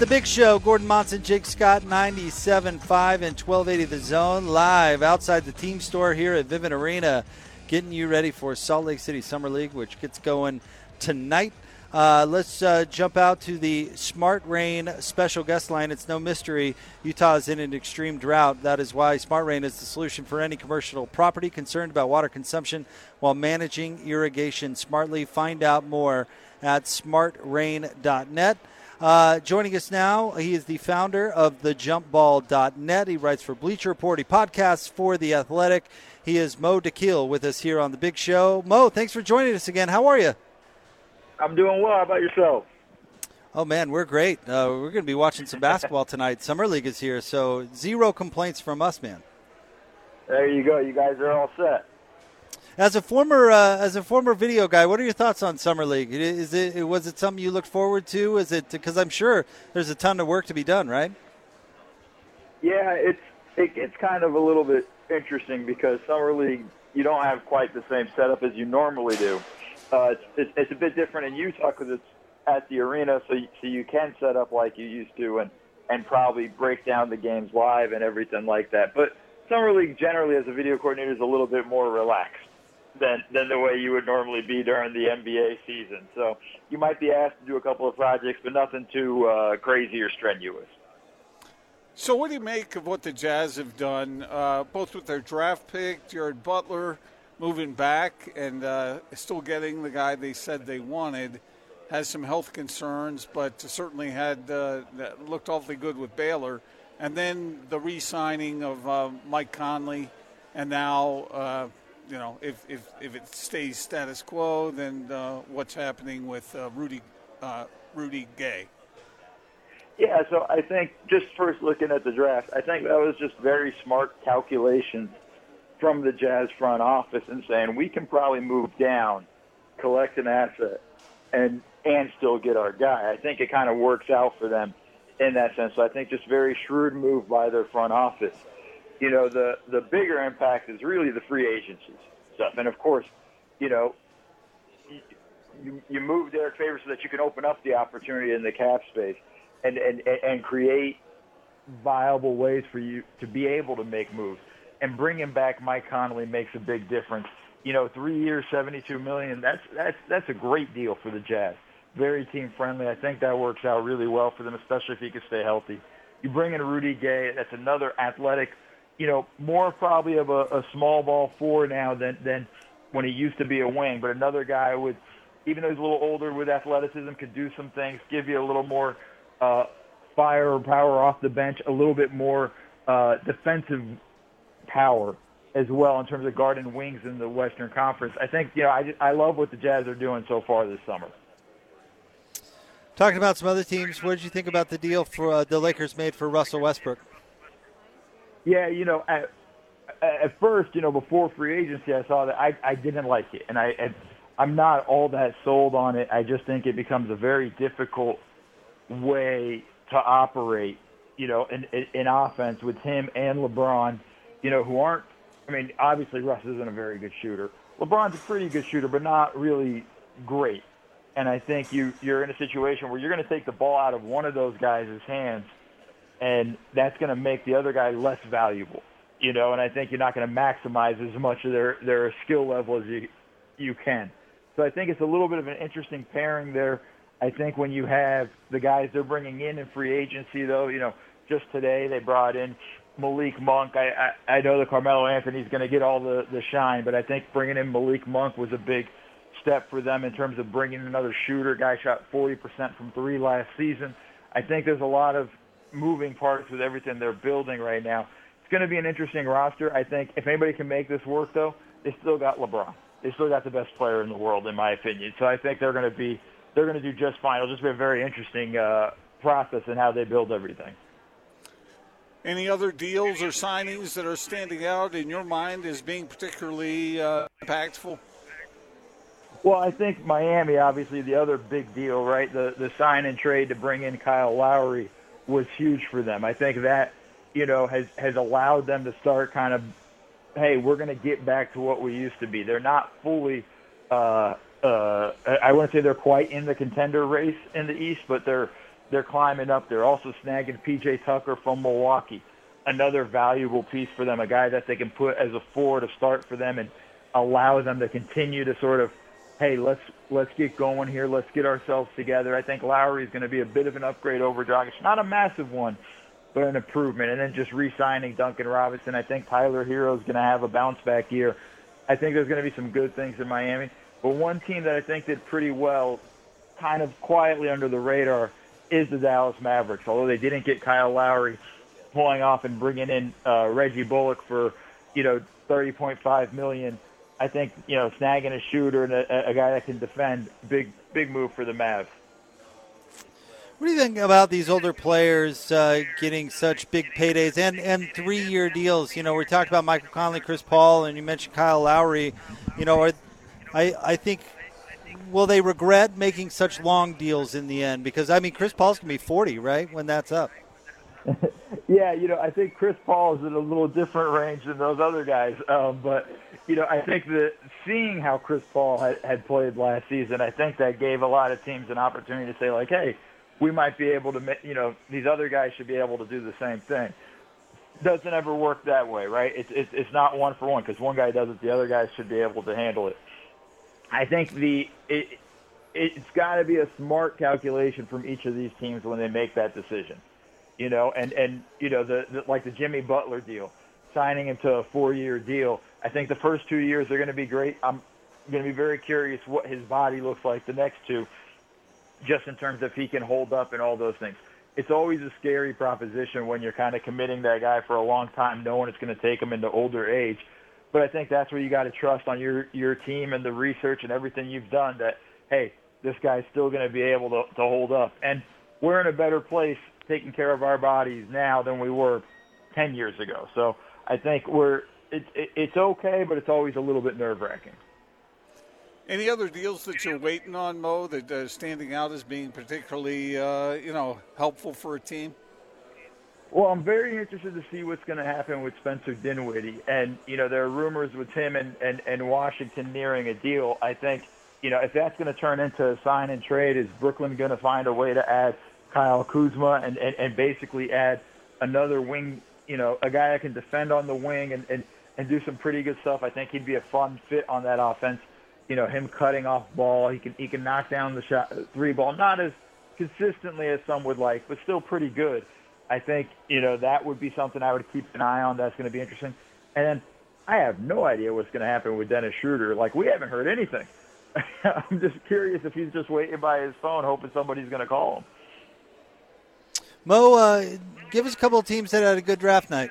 The big show. Gordon Monson, Jake Scott, 97.5 and 1280 The Zone, live outside the team store here at Vivint Arena, getting you ready for Salt Lake City Summer League, which gets going tonight. Uh, let's uh, jump out to the Smart Rain special guest line. It's no mystery. Utah is in an extreme drought. That is why Smart Rain is the solution for any commercial property concerned about water consumption while managing irrigation smartly. Find out more at smartrain.net. Uh, joining us now, he is the founder of thejumpball.net. He writes for Bleacher Report. He podcasts for The Athletic. He is Mo Dakhil with us here on The Big Show. Mo, thanks for joining us again. How are you? I'm doing well. How about yourself? Oh, man, we're great. Uh, we're going to be watching some basketball tonight. Summer League is here, so zero complaints from us, man. There you go. You guys are all set. As a former uh, as a former video guy, what are your thoughts on summer league? Is it was it something you looked forward to? Is it because I'm sure there's a ton of work to be done, right? Yeah, it's it, it's kind of a little bit interesting because summer league you don't have quite the same setup as you normally do. Uh, it's, it's a bit different in Utah because it's at the arena, so you, so you can set up like you used to and and probably break down the games live and everything like that. But summer league generally, as a video coordinator, is a little bit more relaxed than than the way you would normally be during the NBA season. So you might be asked to do a couple of projects, but nothing too uh, crazy or strenuous. So, what do you make of what the Jazz have done, uh, both with their draft pick, Jared Butler, moving back, and uh, still getting the guy they said they wanted? Has some health concerns, but certainly had uh, looked awfully good with Baylor. And then the re-signing of uh, Mike Conley, and now uh, you know, if, if, if it stays status quo, then uh, what's happening with uh, Rudy uh, Rudy Gay? Yeah, so I think just first looking at the draft, I think that was just very smart calculations from the Jazz front office and saying we can probably move down, collect an asset, and and still get our guy. I think it kind of works out for them in that sense. So I think just very shrewd move by their front office you know, the the bigger impact is really the free agency stuff. And of course, you know, you you move Derrick Favors so that you can open up the opportunity in the cap space and and and create viable ways for you to be able to make moves. And bringing back Mike Conley makes a big difference. You know, three years, seventy-two million. That's that's that's a great deal for the Jazz. Very team friendly. I think that works out really well for them, especially if he can stay healthy. You bring in Rudy Gay. That's another athletic you know, more probably of a, a small ball four now than than when he used to be a wing. But another guy with, even though he's a little older with athleticism, could do some things, give you a little more uh, fire or power off the bench, a little bit more uh, defensive power as well in terms of guarding wings in the Western Conference. I think you know I I love what the Jazz are doing so far this summer. Talking about some other teams, what did you think about the deal for uh, the Lakers made for Russell Westbrook? Yeah, you know, at, at first, you know, before free agency, I saw that I, I didn't like it, and I, and I'm not all that sold on it. I just think it becomes a very difficult way to operate, you know, in, in, in offense with him and LeBron, you know, who aren't. I mean, obviously Russ isn't a very good shooter. LeBron's a pretty good shooter, but not really great. And I think you you're in a situation where you're going to take the ball out of one of those guys' hands and that's going to make the other guy less valuable. You know, and I think you're not going to maximize as much of their their skill level as you you can. So I think it's a little bit of an interesting pairing there. I think when you have the guys they're bringing in in free agency, though, you know, just today they brought in Malik Monk. I I, I know that Carmelo Anthony's going to get all the the shine, but I think bringing in Malik Monk was a big step for them in terms of bringing another shooter. Guy shot 40% from three last season. I think there's a lot of moving parts with everything they're building right now. It's going to be an interesting roster. I think if anybody can make this work, though, they still got LeBron. They still got the best player in the world, in my opinion. So I think they're going to be they're going to do just fine. It'll just be a very interesting uh, process in how they build everything. Any other deals or signings that are standing out in your mind as being particularly uh, impactful? Well, I think Miami, obviously, the other big deal, right? The the sign and trade to bring in Kyle Lowry was huge for them. I think that you know has has allowed them to start kind of, hey, we're going to get back to what we used to be. They're not fully. Uh, uh, I wouldn't say they're quite in the contender race in the East, but they're they're climbing up. They're also snagging PJ Tucker from Milwaukee, another valuable piece for them, a guy that they can put as a four to start for them and allow them to continue to sort of hey, let's let's get going here. Let's get ourselves together. I think Lowry is going to be a bit of an upgrade over Dragic. Not a massive one, but an improvement. And then just re-signing Duncan Robinson. I think Tyler Herro is going to have a bounce back year. I think there's going to be some good things in Miami. But one team that I think did pretty well, kind of quietly under the radar, is the Dallas Mavericks. Although they didn't get Kyle Lowry, pulling off and bringing in uh, Reggie Bullock for, you know, 30.5 million I think you know snagging a shooter and a, a guy that can defend, big big move for the Mavs. What do you think about these older players uh, getting such big paydays and, and three year deals? You know, we talked about Michael Conley, Chris Paul, and you mentioned Kyle Lowry. You know, are, I I think will they regret making such long deals in the end? Because I mean, Chris Paul's gonna be forty, right, when that's up. yeah, you know, I think Chris Paul is in a little different range than those other guys, um, but you know, I think that seeing how Chris Paul had, had played last season, I think that gave a lot of teams an opportunity to say, like, hey, we might be able to, you know, these other guys should be able to do the same thing. Doesn't ever work that way, right? It's it's, it's not one for one because one guy does it, the other guys should be able to handle it. I think the it, it's got to be a smart calculation from each of these teams when they make that decision, you know, and and you know the, the like the Jimmy Butler deal, signing him to a four-year deal I think the first two years are going to be great. I'm going to be very curious what his body looks like the next two, just in terms of if he can hold up and all those things. It's always a scary proposition when you're kind of committing that guy for a long time, knowing it's going to take him into older age. But I think that's where you got to trust on your your team and the research and everything you've done. That hey, this guy's still going to be able to, to hold up, and we're in a better place taking care of our bodies now than we were 10 years ago. So I think we're it, it, it's okay, but it's always a little bit nerve wracking. Any other deals that you're waiting on, Mo, that are standing out as being particularly, uh, you know, helpful for a team? Well, I'm very interested to see what's going to happen with Spencer Dinwiddie, and you know there are rumors with him and, and, and Washington nearing a deal. I think you know if that's going to turn into a sign and trade, is Brooklyn going to find a way to add Kyle Kuzma and, and, and basically add another wing, you know, a guy that can defend on the wing and, and and do some pretty good stuff. I think he'd be a fun fit on that offense. You know, him cutting off ball, he can he can knock down the shot three ball, not as consistently as some would like, but still pretty good. I think you know that would be something I would keep an eye on. That's going to be interesting. And then I have no idea what's going to happen with Dennis Schroeder. Like we haven't heard anything. I'm just curious if he's just waiting by his phone, hoping somebody's going to call him. Mo, uh, give us a couple of teams that had a good draft night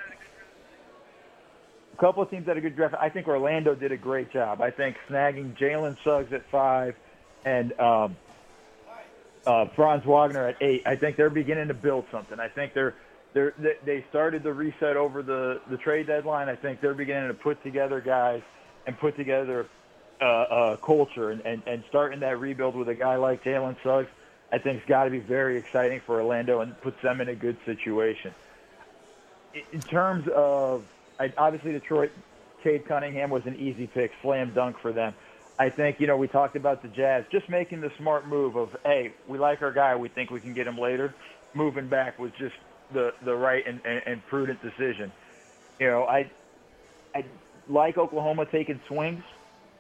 A couple of teams that had a good draft. I think Orlando did a great job. I think snagging Jalen Suggs at five and um, uh, Franz Wagner at eight. I think they're beginning to build something. I think they're they're they started the reset over the the trade deadline. I think they're beginning to put together guys and put together uh, a culture and, and and starting that rebuild with a guy like Jalen Suggs. I think it's got to be very exciting for Orlando and puts them in a good situation. In terms of obviously Detroit, Cade Cunningham was an easy pick, slam dunk for them. I think you know we talked about the Jazz just making the smart move of hey we like our guy we think we can get him later. Moving back was just the the right and, and, and prudent decision. You know I I like Oklahoma taking swings.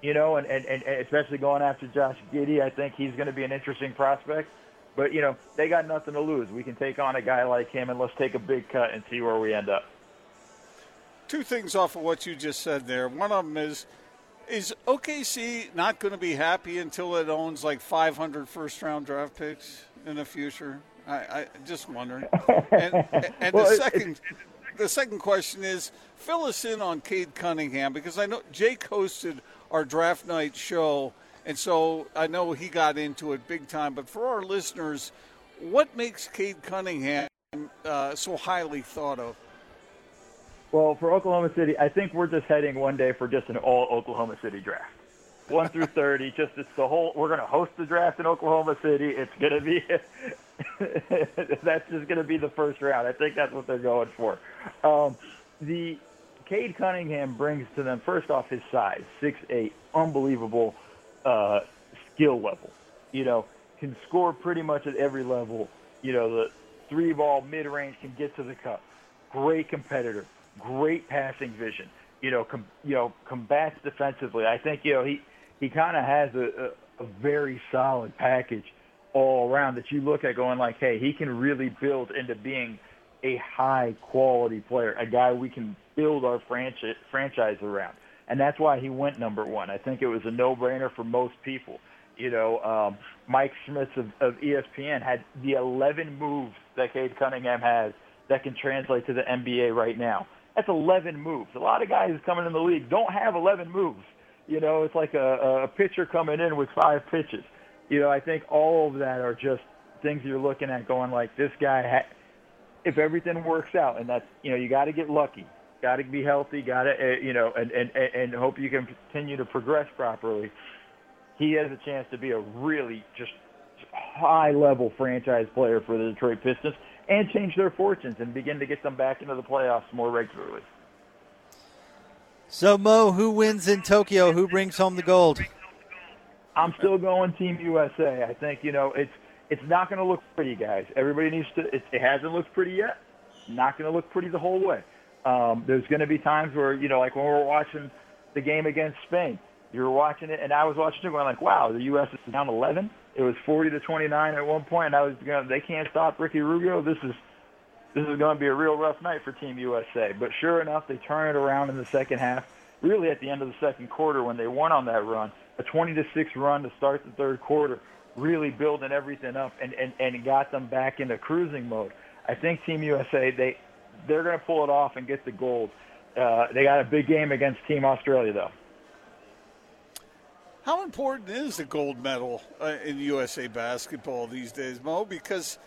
You know, and, and, and especially going after Josh Giddey, I think he's going to be an interesting prospect. But you know, they got nothing to lose. We can take on a guy like him, and let's take a big cut and see where we end up two things off of what you just said there. One of them is is OKC not going to be happy until it owns like 500 first round draft picks in the future? I, I just wondering. And, and well, the second, the second question is, fill us in on Cade Cunningham because I know Jake hosted our draft night show, and so I know he got into it big time. But for our listeners, what makes Cade Cunningham uh, so highly thought of? Well, for Oklahoma City, I think we're just heading one day for just an all Oklahoma City draft. One through 30, just it's the whole, we're going to host the draft in Oklahoma City. It's going to be, that's just going to be the first round. I think that's what they're going for. Um, the Cade Cunningham brings to them, first off, his size, six eight, unbelievable uh, skill level. You know, can score pretty much at every level. You know, the three ball mid range can get to the cup. Great competitor great passing vision. You know, com, you know, combats defensively. I think you know he he kind of has a, a, a very solid package all around that you look at going like, hey, he can really build into being a high quality player, a guy we can build our franchise franchise around. And that's why he went number one. I think it was a no-brainer for most people. You know, um, Mike Schmitz of, of ESPN had the 11 moves that Cade Cunningham has that can translate to the NBA right now. That's 11 moves. A lot of guys coming in the league don't have 11 moves. You know, it's like a, a pitcher coming in with five pitches. You know, I think all of that are just things you're looking at going like this guy, ha- if everything works out, and that's, you know, you got to get lucky. Got to be healthy. Got to, uh, you know, and, and, and hope you can continue to progress properly. He has a chance to be a really just high level franchise player for the Detroit Pistons and change their fortunes and begin to get them back into the playoffs more regularly. So, Mo, who wins in Tokyo? Who brings home the gold? I'm still going Team USA. I think you know it's it's not going to look pretty, guys. Everybody needs to. It, it hasn't looked pretty yet. Not going to look pretty the whole way. Um, there's going to be times where you know, like when we were watching the game against Spain, you were watching it, and I was watching it, going like, "Wow, the U.S. is down 11." It was 40 to 29 at one point. And I was going, they can't stop Ricky Rubio. This is this is going to be a real rough night for Team USA. But sure enough, they turn it around in the second half. Really, at the end of the second quarter, when they won on that run, a 20 to six run to start the third quarter, really building everything up and and and got them back into cruising mode. I think Team USA they they're going to pull it off and get the gold. Uh, they got a big game against Team Australia though. How important is the gold medal uh, in USA basketball these days, Mo? Because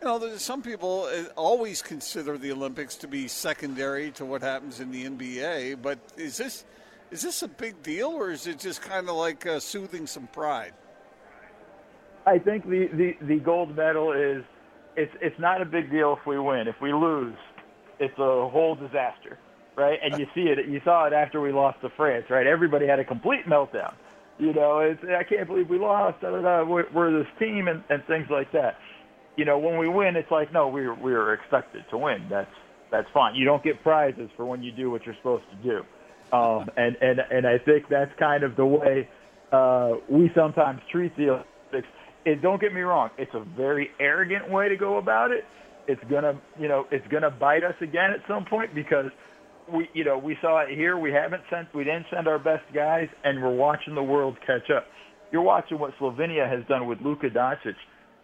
you know, there's some people uh, always consider the Olympics to be secondary to what happens in the NBA. But is this is this a big deal, or is it just kind of like uh, soothing some pride? I think the, the, the gold medal is it's it's not a big deal if we win. If we lose, it's a whole disaster, right? And you see it. You saw it after we lost to France, right? Everybody had a complete meltdown. You know, it's, I can't believe we lost. Da, da, da. We're, we're this team and, and things like that. You know, when we win, it's like, no, we we were expected to win. That's that's fine. You don't get prizes for when you do what you're supposed to do. Um, and and and I think that's kind of the way uh, we sometimes treat the. It, don't get me wrong; it's a very arrogant way to go about it. It's gonna, you know, it's gonna bite us again at some point because we you know we saw it here. We haven't sent we didn't send our best guys, and we're watching the world catch up. You're watching what Slovenia has done with Luka Doncic.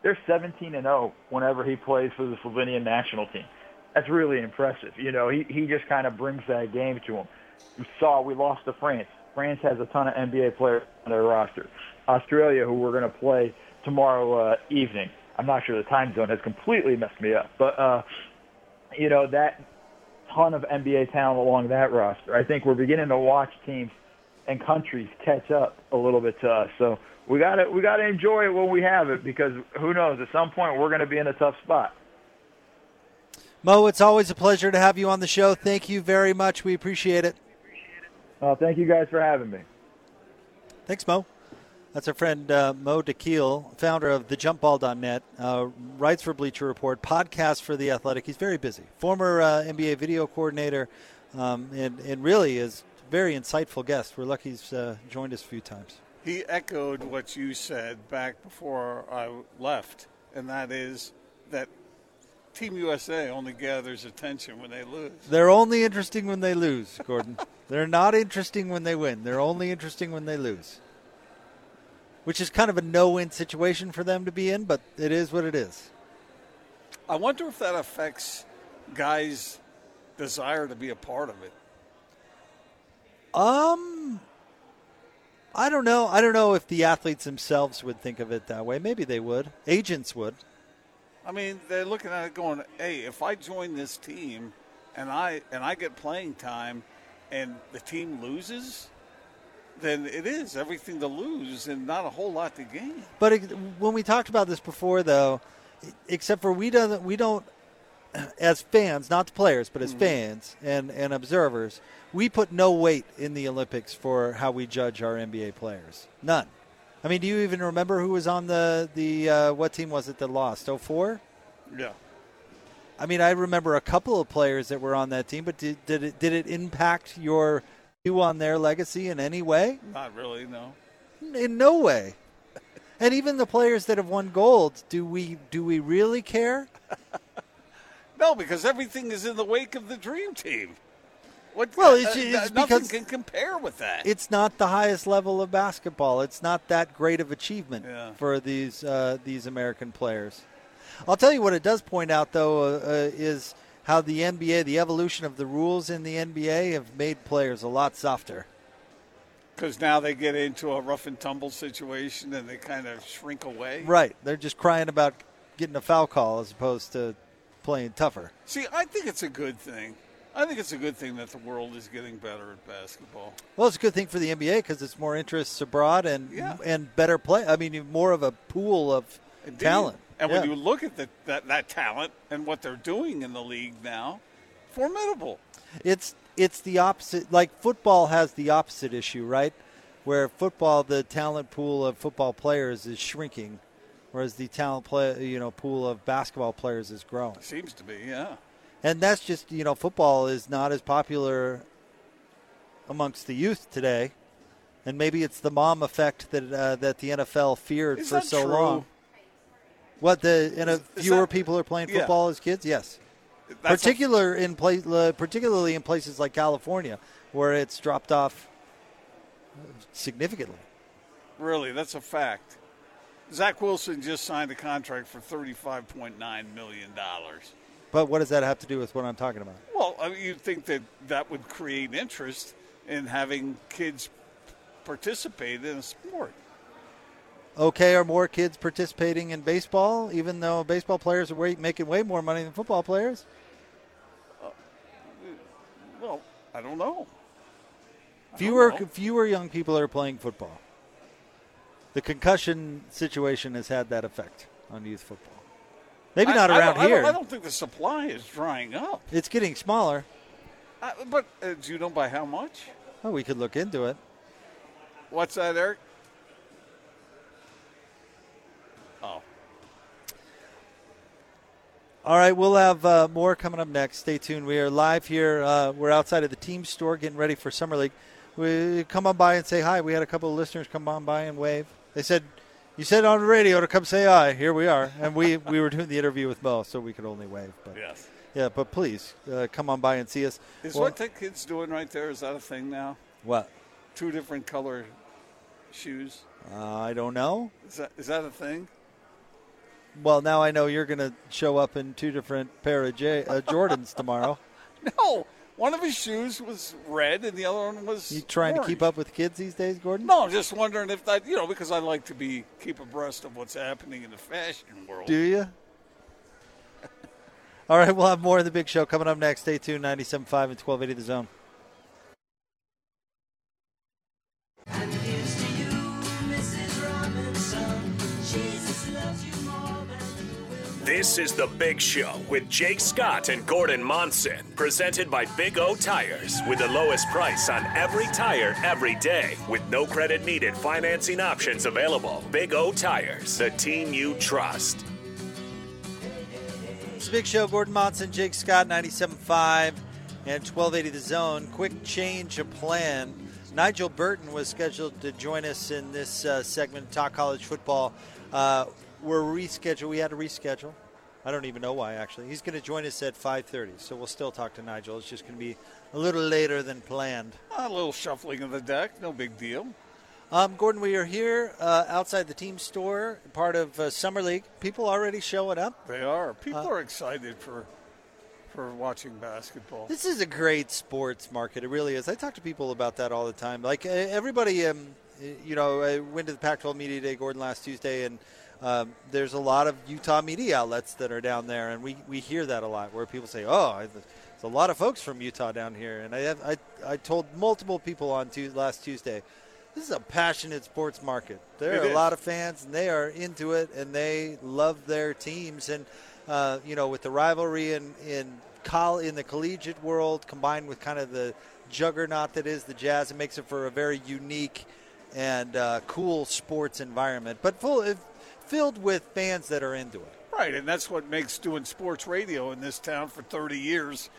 They're 17 and 0 whenever he plays for the Slovenian national team. That's really impressive. You know, he he just kind of brings that game to him. We saw we lost to France. France has a ton of NBA players on their roster. Australia, who we're going to play tomorrow uh, evening. I'm not sure the time zone has completely messed me up, but uh, you know that ton of NBA talent along that roster. I think we're beginning to watch teams and countries catch up a little bit to us. So we got to we got to enjoy it when we have it because who knows? At some point, we're going to be in a tough spot. Mo, it's always a pleasure to have you on the show. Thank you very much. We appreciate it. Uh, thank you guys for having me. Thanks, Mo. That's our friend uh, Mo Dakhil, founder of thejumpball.net, uh, writes for Bleacher Report, podcast for The Athletic. He's very busy. Former uh, NBA video coordinator, um, and, and really is a very insightful guest. We're lucky he's uh, joined us a few times. He echoed what you said back before I left, and that is that Team USA only gathers attention when they lose. They're only interesting when they lose, Gordon. They're not interesting when they win. They're only interesting when they lose. Which is kind of a no-win situation for them to be in, but it is what it is. I wonder if that affects guys' desire to be a part of it. Um, I don't know. I don't know if the athletes themselves would think of it that way. Maybe they would. Agents would. I mean, they're looking at it going, "Hey, if I join this team and I and I get playing time and the team loses, then it is everything to lose and not a whole lot to gain." But it, when we talked about this before though, except for we don't we don't as fans, not the players, but as Mm-hmm. fans and, and observers, we put no weight in the Olympics for how we judge our NBA players. None. I mean, do you even remember who was on the the uh, what team was it that lost? 04? Yeah. I mean, I remember a couple of players that were on that team, but did, did it did it impact your view on their legacy in any way? Not really, no. In no way. And even the players that have won gold, do we do we really care? No, because everything is in the wake of the dream team. What, Well, it's- uh, it's nothing because- can compare with that. It's not the highest level of basketball. It's not that great of achievement Yeah. for these uh, these American players. I'll tell you what it does point out though uh, uh, is how the NBA, the evolution of the rules in the NBA, have made players a lot softer. Because now they get into a rough and tumble situation and they kind of shrink away. Right? They're just crying about getting a foul call as opposed to playing tougher. See, I think it's a good thing. I think it's a good thing that the world is getting better at basketball. Well, it's a good thing for the NBA because it's more interests abroad and Yeah. and better play. I mean, more of a pool of Indeed. talent. And Yeah. when you look at the, that, that talent and what they're doing in the league now, formidable. It's it's the opposite. Like football has the opposite issue, right? Where football, the talent pool of football players is shrinking, whereas the talent play, you know, pool of basketball players is growing. Seems to be, yeah. And that's just you know, football is not as popular amongst the youth today, and maybe it's the mom effect that uh, that the NFL feared Is for so true? long. What the and is fewer that- people are playing yeah. football as kids? Yes. That's a- Particular in place, uh, particularly in places like California, where it's dropped off significantly. really, that's a fact. Zach Wilson just signed a contract for $35.9 million. But what does that have to do with what I'm talking about? Well, I mean, you'd think that that would create interest in having kids participate in a sport. Okay, are more kids participating in baseball, even though baseball players are way, making way more money than football players? Well, I don't know. Fewer know. fewer young people are playing football. The concussion situation has had that effect on youth football. Maybe I- not around don't- I here. don't, I don't think the supply is drying up. It's getting smaller. Uh, but uh, do you know by how much? Oh, we could look into it. What's that, Eric? Oh, All right, we'll have uh, more coming up next. Stay tuned. We are live here. Uh, we're outside of the team store getting ready for Summer League. We come on by and say hi. We had a couple of listeners come on by and wave. They said, "You said on the radio to come say hi." Here we are, and we we were doing the interview with Mo, so we could only wave. But yes. yeah, but please uh, come on by and see us. Is Well, what that kid's doing right there? Is that a thing now? what? Two different color shoes. Uh, I don't know. Is that is that a thing? Well, now I know you're going to show up in two different pair of J- uh, Jordans tomorrow. No. One of his shoes was red, and the other one was. You trying to keep up with kids these days, Gordon? No, I'm just wondering if that you know because I like to be keep abreast of what's happening in the fashion world. Do you? All right, we'll have more of the big show coming up next. Stay tuned, 97.5 and 1280 The Zone. This is The Big Show with Jake Scott and Gordon Monson, presented by Big O Tires, with the lowest price on every tire every day, with no credit needed financing options available. Big O Tires, the team you trust. It's a big show. Gordon Monson, Jake Scott, 97.5 and 1280 The Zone. Quick change of plan. Nigel Burton was scheduled to join us in this uh, segment, Talk College Football. Uh, we're rescheduled. We had to reschedule. I don't even know why. Actually, he's going to join us at 5:30, so we'll still talk to Nigel. It's just going to be a little later than planned. A little shuffling of the deck, no big deal. Um, Gordon, we are here uh, outside the team store, part of uh, Summer League. People already showing up. They are. People Uh, are excited for for watching basketball. This is a great sports market. It really is. I talk to people about that all the time. Like everybody, um, you know, I went to the Pac-12 Media Day, Gordon, last Tuesday, and um, there's a lot of Utah media outlets that are down there, and we, we hear that a lot, where people say, "Oh, there's a lot of folks from Utah down here." And I have, I I told multiple people on tu- last Tuesday, this is a passionate sports market. There It are a is. lot of fans, and they are into it, and they love their teams. And uh, you know, with the rivalry in in col- in the collegiate world, combined with kind of the juggernaut that is the Jazz, it makes it for a very unique and uh, cool sports environment, but full filled with fans that are into it. Right, and that's what makes doing sports radio in this town for 30 years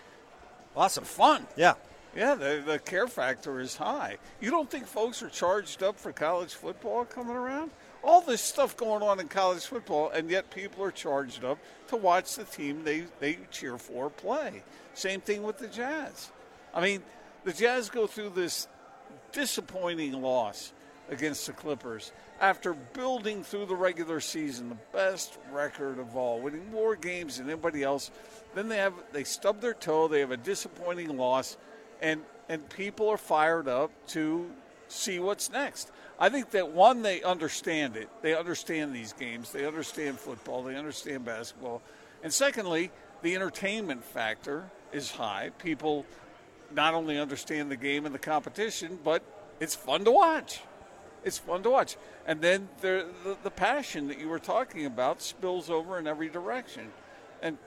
Awesome. fun. Yeah. Yeah, the, the care factor is high. You don't think folks are charged up for college football coming around? All this stuff going on in college football, and yet people are charged up to watch the team they, they cheer for play. Same thing with the Jazz. I mean, the Jazz go through this disappointing loss against the Clippers after building through the regular season the best record of all, winning more games than anybody else. Then they have they stub their toe, they have a disappointing loss, and and people are fired up to see what's next. I think that one they understand it. They understand these games. They understand football. They understand basketball. And secondly, the entertainment factor is high. People not only understand the game and the competition, but it's fun to watch. It's fun to watch. And then the, the, the passion that you were talking about spills over in every direction. And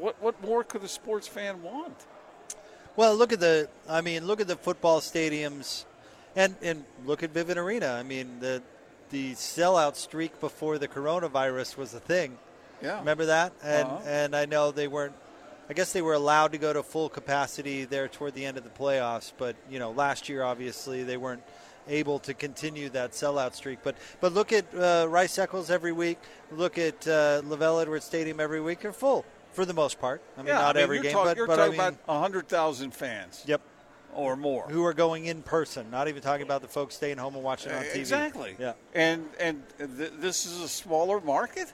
what, what more could a sports fan want? Well, look at the. I mean, look at the football stadiums, and and look at Vivint Arena. I mean, the the sellout streak before the coronavirus was a thing. Yeah. Remember that? And Uh-huh. and I know they weren't. I guess they were allowed to go to full capacity there toward the end of the playoffs, but you know, last year obviously they weren't able to continue that sellout streak. But but look at uh, Rice Eccles every week. Look at uh, LaVell Edwards Stadium every week. They're full for the most part. I mean, yeah, not I mean, every game, talk- but you're but I talking mean, about 100,000 fans yep or more. who are going in person, not even talking about the folks staying home and watching on TV. Exactly. Yeah. And and th- this is a smaller market.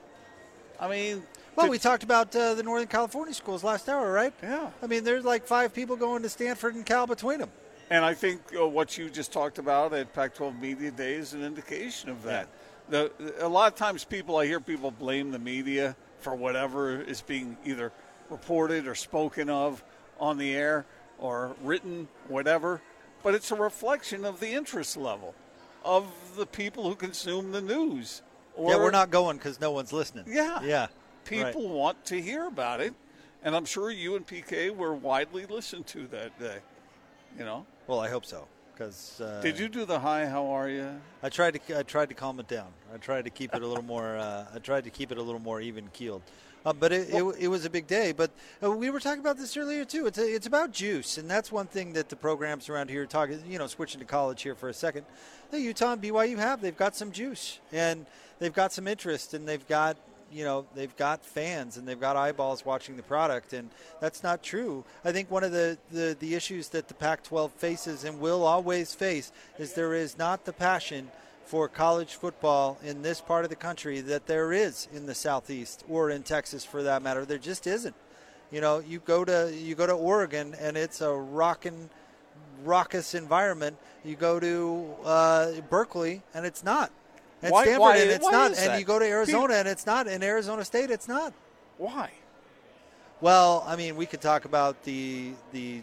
I mean, Well, we talked about uh, the Northern California schools last hour, right? Yeah. I mean, there's like five people going to Stanford and Cal between them. And I think uh, what you just talked about at Pac-12 Media Day is an indication of that. The, a lot of times, people I hear people blame the media for whatever is being either reported or spoken of on the air or written, whatever. But it's a reflection of the interest level of the people who consume the news. Or yeah, we're not going because no one's listening. Yeah. Yeah. People Right. want to hear about it, and I'm sure you and PK were widely listened to that day. You know. Well, I hope so. Because uh, Did you do the hi? How are you? I tried to I tried to calm it down. I tried to keep it a little more. Uh, I tried to keep it a little more even keeled. Uh, but it, it, it was a big day. But uh, we were talking about this earlier too. It's a, it's about juice, and that's one thing that the programs around here talking. You know, switching to college here for a second. The Utah and BYU have they've got some juice, and they've got some interest, and they've got you know they've got fans and they've got eyeballs watching the product and that's not true. I think one of the, the, the issues that the pac 12 faces and will always face is there is not the passion for college football in this part of the country that there is in the southeast or in texas for that matter. There just isn't. You know you go to you go to oregon and it's a rockin' raucous environment. You go to uh, berkeley and it's not and Why- Stanford, why- and it's not. And you go to Arizona, and it's not. In Arizona State, it's not. Why? Well, I mean, we could talk about the the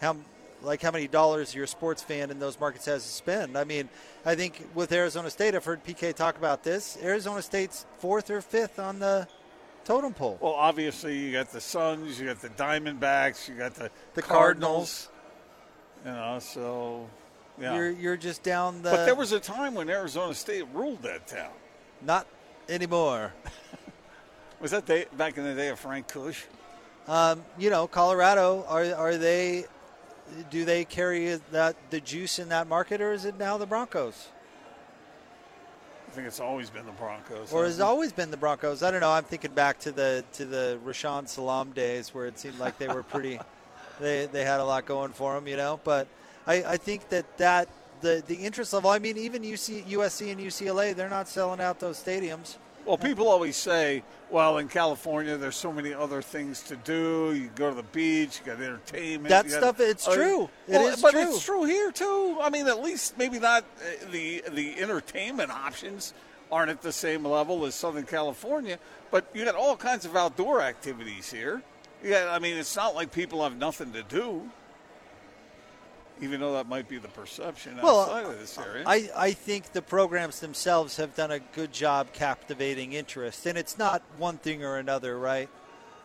how like how many dollars your sports fan in those markets has to spend. I mean, I think with Arizona State, I've heard PK talk about this. Arizona State's fourth or fifth on the totem pole. Well, obviously you got the Suns, you got the Diamondbacks, you got the The Cardinals. You know, so yeah. You're you're just down the. but there was a time when Arizona State ruled that town. not anymore. Was that day, back in the day of Frank Kush? Um, you know, Colorado are are they? Do they carry that the juice in that market, or is it now the Broncos? I think it's always been the Broncos. or has it? always been the Broncos. I don't know. I'm thinking back to the to the Rashaan Salaam days where it seemed like they were pretty. they they had a lot going for them, you know. But I, I think that that the the interest level. I mean, even UC, USC and UCLA, they're not selling out those stadiums. Well, people always say, well, in California, there's so many other things to do. You go to the beach, you got entertainment. That got- stuff, it's Uh, true. It well, is but true. it's true here too. I mean, at least maybe not uh, the the entertainment options aren't at the same level as Southern California, but you got all kinds of outdoor activities here. Yeah, I mean, it's not like people have nothing to do. Even though that might be the perception Well, outside of this area. I, I think the programs themselves have done a good job captivating interest, and it's not one thing or another, right?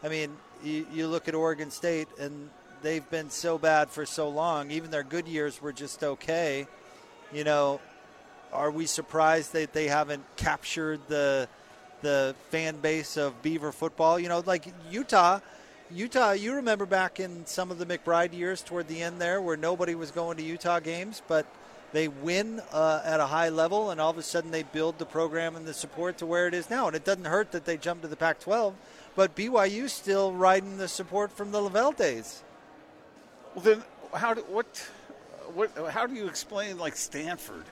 I mean, you, you look at Oregon State, and they've been so bad for so long. Even their good years were just okay. You know, are we surprised that they haven't captured the the fan base of Beaver football? You know, like Utah. Utah, you remember back in some of the McBride years toward the end there where nobody was going to Utah games, but they win uh, at a high level, and all of a sudden they build the program and the support to where it is now. And it doesn't hurt that they jump to the Pac 12, but BYU's still riding the support from the LaVell days. Well, then how do what what how do you explain like Stanford?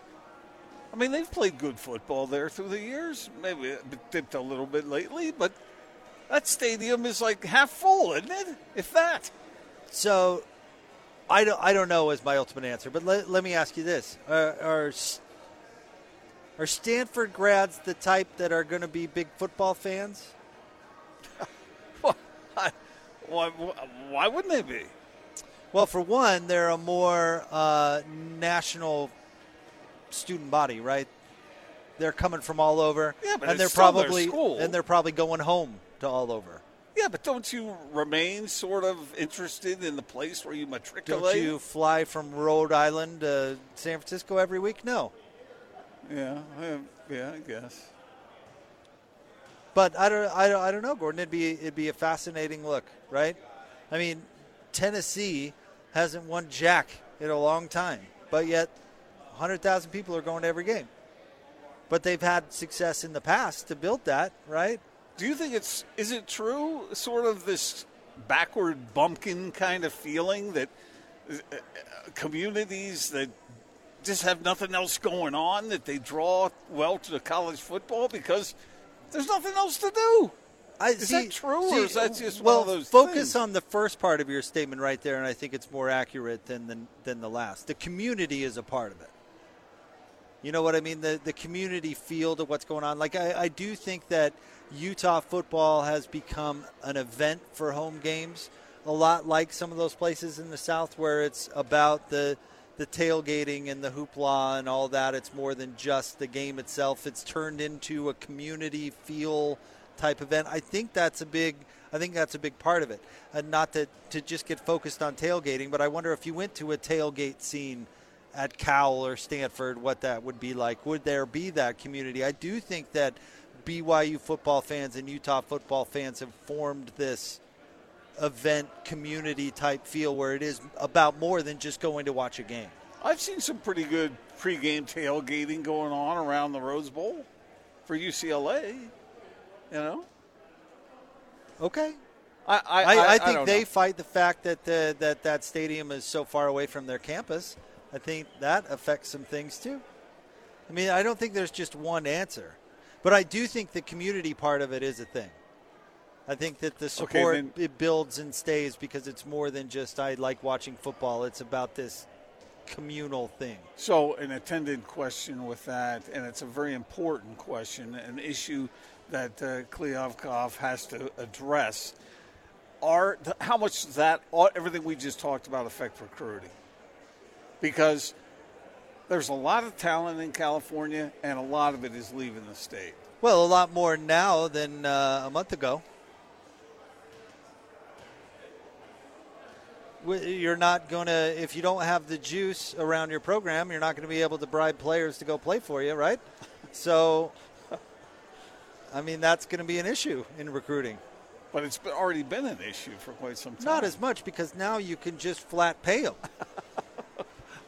I mean, they've played good football there through the years. Maybe dipped a little bit lately, but that stadium is like half full, isn't it? If that. So, I don't, I don't know is my ultimate answer, but let, let me ask you this: are, are are Stanford grads the type that are going to be big football fans? Why, why wouldn't they be? Well, for one, they're a more uh, national student body, right? They're coming from all over, Yeah, but and they're it's still their probably school. and they're probably going home to all over. Yeah, but don't you remain sort of interested in the place where you matriculate? Don't you fly from Rhode Island to San Francisco every week? No. Yeah, I- yeah, I guess. But I don't, I don't, I don't know, Gordon. It'd be, it'd be a fascinating look, right? I mean, Tennessee hasn't won jack in a long time, but yet 100,000 people are going to every game. But they've had success in the past to build that, right? Do you think it's is it true, sort of this backward bumpkin kind of feeling that uh, uh, communities that just have nothing else going on that they draw well to the college football because there's nothing else to do. I, Is that true, or is that just one well? of those focus things? on the first part of your statement right there, and I think it's more accurate than the, than the last. The community is a part of it. You know what I mean? The the community feel to what's going on. Like I, I do think that Utah football has become an event for home games, a lot like some of those places in the South where it's about the the tailgating and the hoopla and all that. It's more than just the game itself. It's turned into a community feel type event. I think that's a big. I think that's a big part of it. And not to to just get focused on tailgating, but I wonder if you went to a tailgate scene at Cal or Stanford, what that would be like. Would there be that community? I do think that BYU football fans and Utah football fans have formed this event community type feel where it is about more than just going to watch a game. I've seen some pretty good pregame tailgating going on around the Rose Bowl for UCLA. You know, Okay. I I, I, I, think they know. fight the fact that the, that that stadium is so far away from their campus. I think that affects some things too. I mean, I don't think there's just one answer, but I do think the community part of it is a thing. I think that the support then- it builds and stays because it's more than just I like watching football. It's about this communal thing. So, an attendant question with that, and it's a very important question, an issue that uh, Kliavkoff has to address. Are how much does that all, everything we just talked about affect recruiting? Because there's a lot of talent in California, and a lot of it is leaving the state. Well, a lot more now than uh, a month ago. You're not going to, if you don't have the juice around your program, you're not going to be able to bribe players to go play for you, right? So, I mean, that's going to be an issue in recruiting. But it's already been an issue for quite some time. Not as much because now you can just flat pay them.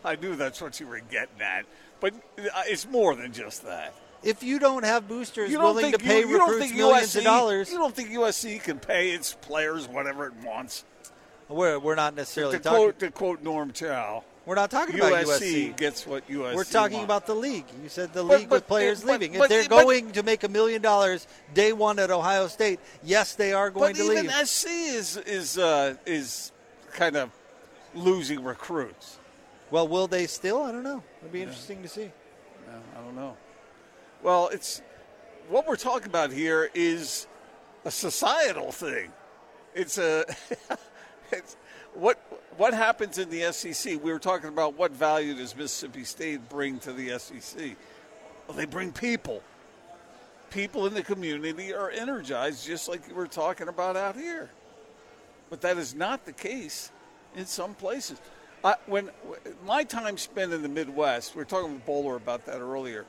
I knew that's what you were getting at, but uh, it's more than just that. If you don't have boosters You don't willing think to pay you, you recruits millions USC, of dollars, You don't think USC can pay its players whatever it wants? we're, we're not necessarily To talking. quote, to quote Norm Chow, we're not talking about USC, USC. gets what USC. We're talking wants. about the league. You said the But- league but- with players but- leaving. but- if they're but- going to make a million dollars day one at Ohio State, yes, they are going But to even leave. SC is is uh, is kind of losing recruits. Well, will they still? I don't know. It'll be interesting to see. Yeah, I don't know. Well, it's what we're talking about here is a societal thing. It's a it's what what happens in the SEC. We were talking about what value does Mississippi State bring to the SEC? Well, they bring people. People in the community are energized, just like we were talking about out here. But that is not the case in some places. I, when my time spent in the Midwest, we were talking with Bowler about that earlier.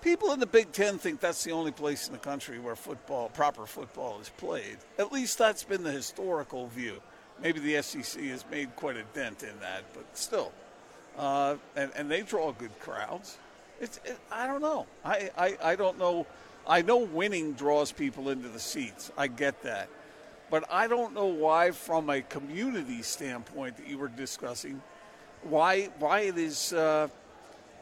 People in the Big Ten think that's the only place in the country where football, proper football, is played. At least that's been the historical view. Maybe the SEC has made quite a dent in that, but still, uh, and and they draw good crowds. It's it, I don't know. I, I I don't know. I know winning draws people into the seats. I get that, but I don't know why, from a community standpoint that you were discussing, why why it is uh,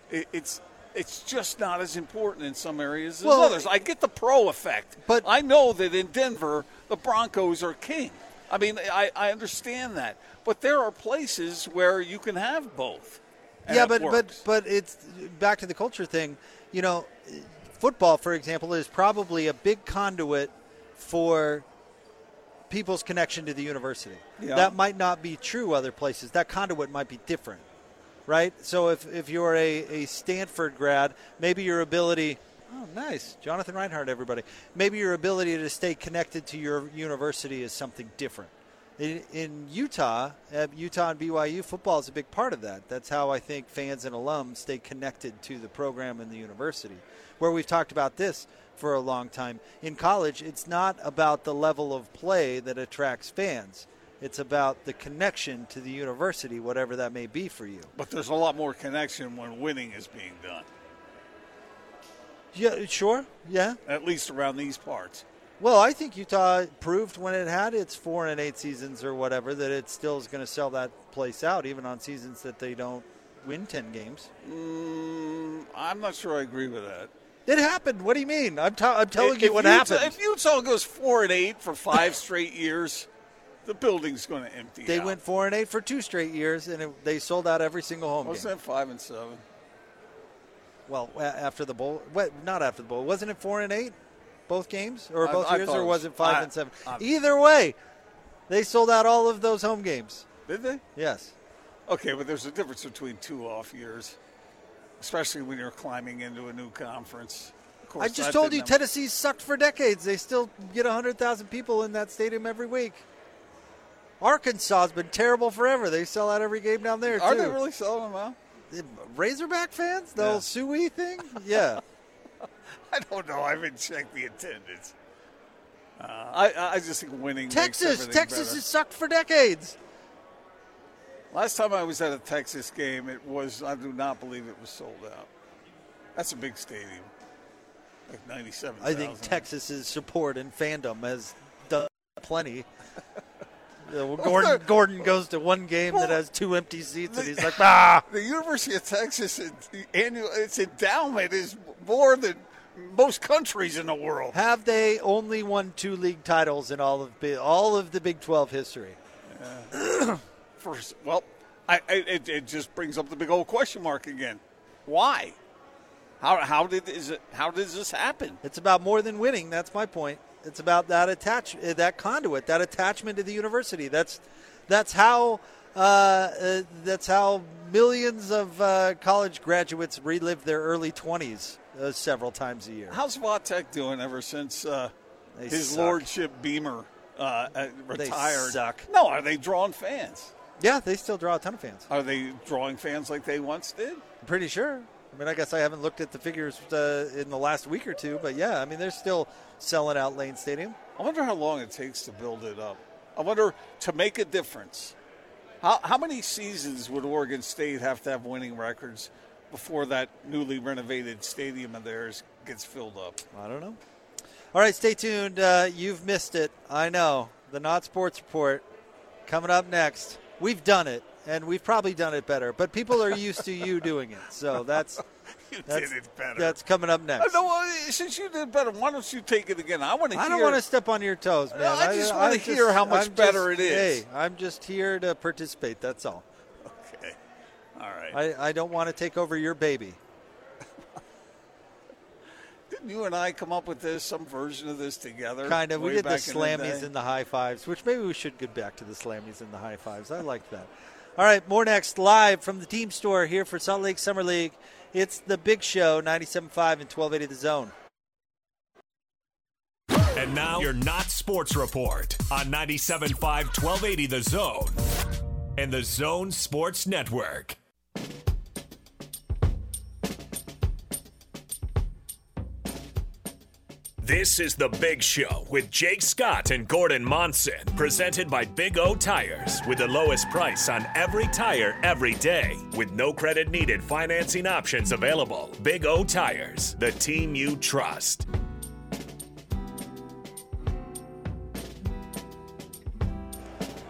it, it's it's just not as important in some areas as Well, others. I get the pro effect, but- I know that in Denver the Broncos are king. I mean, I, I understand that, but there are places where you can have both. yeah, but but but it's back to the culture thing. You know, football, for example, is probably a big conduit for people's connection to the university. Yeah. That might not be true other places. That conduit might be different, right? So if if you're a, a Stanford grad, maybe your ability. Oh, nice, Jonathan Reinhardt, everybody. Maybe your ability to stay connected to your university is something different. In, in Utah, at Utah and BYU, football is a big part of that. That's how I think fans and alums stay connected to the program and the university. Where we've talked about this for a long time. In college, it's not about the level of play that attracts fans. It's about the connection to the university, whatever that may be for you. but there's a lot more connection when winning is being done, Yeah, sure. Yeah. at least around these parts. Well, I think Utah proved when it had its four and eight seasons or whatever that it still is going to sell that place out, even on seasons that they don't win 10 games. Mm, I'm not sure I agree with that. It happened. What do you mean? I'm, t- I'm telling If you what Utah, happened. If Utah goes four and eight for five straight years, the building's going to empty. They out. went four and eight for two straight years, and it, they sold out every single home game. Wasn't game. that five and seven? Well, after the bowl, what? Not after the bowl. Wasn't it four and eight, both games, or both I years, thought or was it five I- and seven? I- Either way, they sold out all of those home games. Did they? Yes. Okay, but there's a difference between two off years, especially when you're climbing into a new conference. Of course, I just told you Tennessee sucked for decades. They still get 100,000 people in that stadium every week. Arkansas has been terrible forever. They sell out every game down there, Are too. they really selling them out? The Razorback fans? The Yeah. old Sooie thing? Yeah. I don't know. I haven't checked the attendance. Uh, I I just think winning. Texas. Texas better. has sucked for decades. Last time I was at a Texas game, it was. I do not believe it was sold out. That's a big stadium, like ninety-seven. I think Texas's support and fandom has done plenty. Yeah, well, Gordon, Gordon goes to one game that has two empty seats, and he's like, ah. The University of Texas the annual its endowment is more than most countries in the world. Have they only won two league titles in all of all of the Big 12 history? First, well, I, I it, it just brings up the big old question mark again. Why? How how did is it? How does this happen? It's about more than winning. That's my point. It's about that attach, uh, that conduit, that attachment to the university. That's that's how uh, uh, that's how millions of uh, college graduates relive their early twenties uh, several times a year. How's Va Tech doing ever since uh, his suck. lordship Beamer uh, uh, They retired? suck. No, are they drawing fans? Yeah, they still draw a ton of fans. Are they drawing fans like they once did? I'm pretty sure. I mean, I guess I haven't looked at the figures uh, in the last week or two, but yeah, I mean, they're still selling out Lane Stadium. I wonder how long it takes to build it up. I wonder to make a difference. How, how many seasons would Oregon State have to have winning records before that newly renovated stadium of theirs gets filled up. I don't know. All right, stay tuned. Uh, you've missed it. I know. The Not Sports Report coming up next. We've done it, and we've probably done it better, but people are used to you doing it. So that's You that's, did it better. that's coming up Uh, next. no, well, since you did better, why don't you take it again? I want to I hear. don't want to step on your toes, man. I just wanna I'm hear how much I'm better just- it is. Hey, I'm just here to participate. That's all. Okay. All right. I, I don't want to take over your baby. Didn't you and I come up with this, some version of this together? Kind of. We did the slammies and the high fives, which maybe we should get back to the slammies and the high fives. I like that. All right, more next live from the team store here for Salt Lake Summer League. It's the big show, 97.5 and 1280 The Zone. And now your Not Sports Report on 97.5 1280 The Zone and the Zone Sports Network. This is The Big Show with Jake Scott and Gordon Monson, presented by Big O Tires, with the lowest price on every tire every day, with no credit needed financing options available. Big O Tires, the team you trust.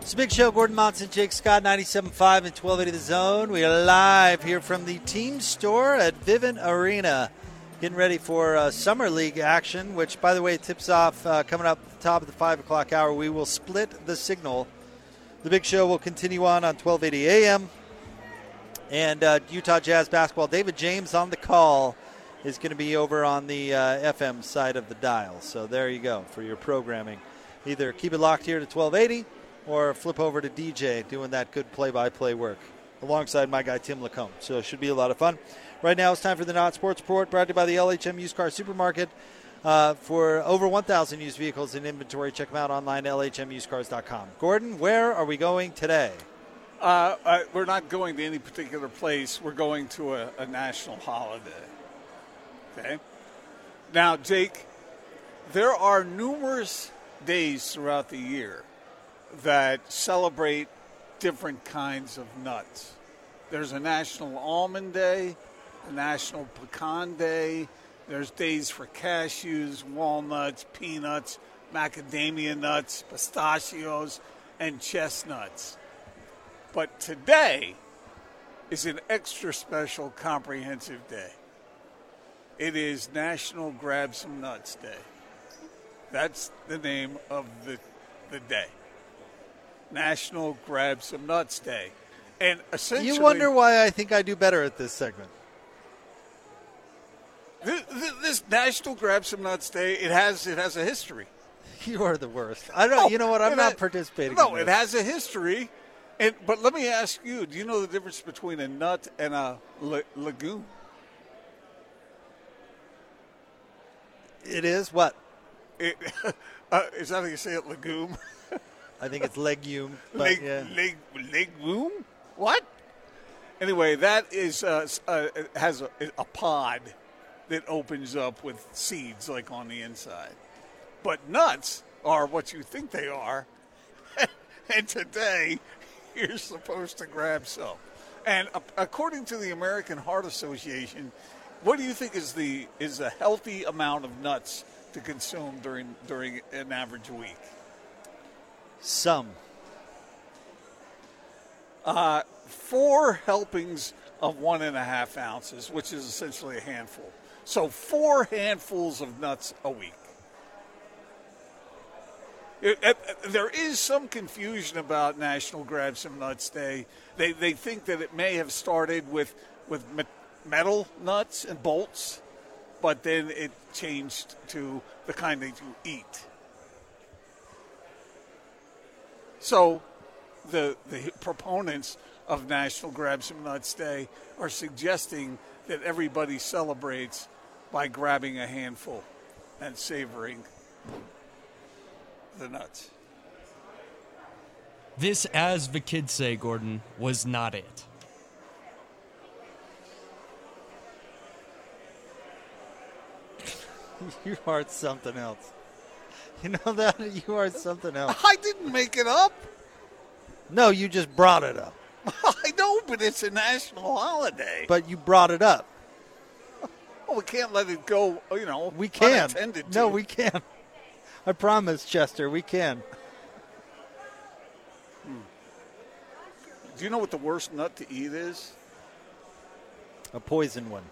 It's a big show. Gordon Monson, Jake Scott, 97.5 and 1280 The Zone. We are live here from the team store at Vivint Arena. Getting ready for uh, Summer League action, which, by the way, tips off uh, coming up at the top of the 5 o'clock hour. We will split the signal. The big show will continue on on 1280 a.m. And uh, Utah Jazz basketball. David James on the call is going to be over on the uh, FM side of the dial. So there you go for your programming. Either keep it locked here to 1280 or flip over to DJ doing that good play by play work alongside my guy Tim Lacombe. So it should be a lot of fun. Right now it's time for the Not Sports Report brought to you by the LHM Used Car Supermarket. Uh, for over 1,000 used vehicles in inventory, check them out online, at lhmusedcars.com. Gordon, where are we going today? Uh, we're not going to any particular place. We're going to a, a national holiday. Okay. Now, Jake, there are numerous days throughout the year that celebrate different kinds of nuts. There's a National Almond Day, a National Pecan Day. There's days for cashews, walnuts, peanuts, macadamia nuts, pistachios, and chestnuts. But today is an extra special comprehensive day. It is National Grab Some Nuts Day. That's the name of the, the day. National Grab Some Nuts Day. And essentially, You wonder why I think I do better at this segment. This, this National Grab Some Nuts Day, it has it has a history. You are the worst. I don't. you know what? I'm not ha- participating. No, in it has a history. And but let me ask you: Do you know the difference between a nut and a le- legume? It is what? It, uh, is that how you say it? Legume. I think it's legume. Leg, yeah. leg, legume? What? Anyway, that is uh, uh, has a, a pod that opens up with seeds like on the inside. But nuts are what you think they are, and today you're supposed to grab some. And according to the American Heart Association, what do you think is the is a healthy amount of nuts to consume during during an average week? Some. Uh, four helpings of one and a half ounces, which is essentially a handful. So four handfuls of nuts a week. It- it- there is some confusion about National Grab Some Nuts Day. They, they think that it may have started with, with me- metal nuts and bolts, but then it changed to the kind that you eat. So the the proponents of National Grab Some Nuts Day are suggesting that everybody celebrates by grabbing a handful and savoring the nuts. This, as the kids say, Gordon, was not it. You are something else. You know that? You are something else. I didn't make it up. No, you just brought it up. I know, but it's a national holiday. But you brought it up. Well, we can't let it go. You know, We can. Unattended No, we can. I promise, Chester, we can. Do you know what the worst nut to eat is? A poison one.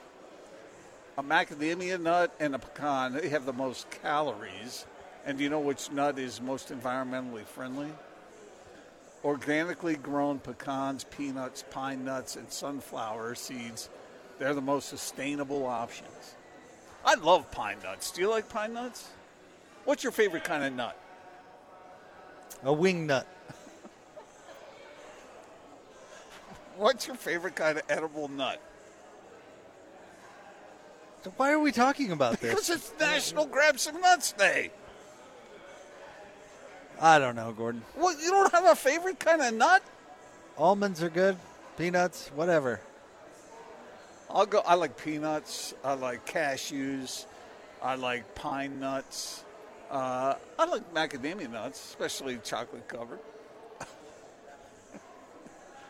A macadamia nut and a pecan. They have the most calories. And do you know which nut is most environmentally friendly? Organically grown pecans, peanuts, pine nuts, and sunflower seeds. They're the most sustainable options. I love pine nuts. Do you like pine nuts? What's your favorite kind of nut? A wing nut. What's your favorite kind of edible nut? So why are we talking about this? Because it's National Grab Some Nuts Day. I don't know, Gordon. What, you don't have a favorite kind of nut? Almonds are good. Peanuts, whatever. I'll go. I like peanuts. I like cashews. I like pine nuts. Uh, I like macadamia nuts, especially chocolate covered.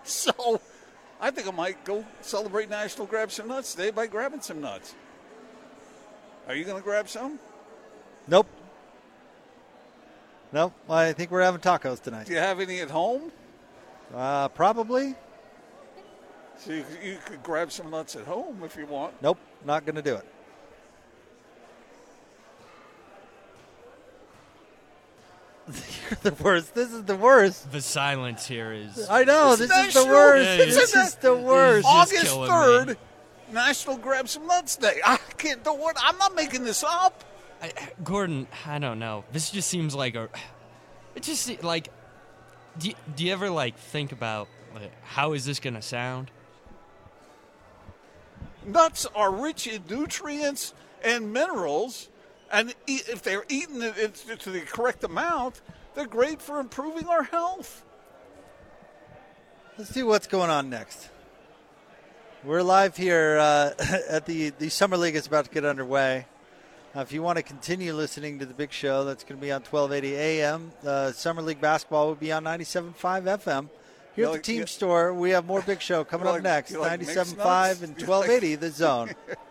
so, I think I might go celebrate National Grab Some Nuts Day by grabbing some nuts. Are you going to grab some? Nope. Nope. I think we're having tacos tonight. Do you have any at home? Uh, probably. So you, you could grab some nuts at home if you want. Nope. Not going to do it. You're the worst. This is the worst. The silence here is. I know. It's This is the worst. Yeah, This it's- is the worst. August killing third, me. National Grab Some Nuts Day. I can't. Don't what? I'm not making this up. I, Gordon, I don't know. This just seems like a. It just like. Do you, do you ever like think about like, how is this gonna sound? Nuts are rich in nutrients and minerals, and if they're eaten to the correct amount, they're great for improving our health. Let's see what's going on next. We're live here uh, at the the summer league is about to get underway. Uh, if you want to continue listening to the big show, that's going to be on 1280 AM. Uh, summer league basketball will be on 97.5 FM. Here at like- the team store, we have more big show coming up like- next. like 97.5 and 1280 the zone.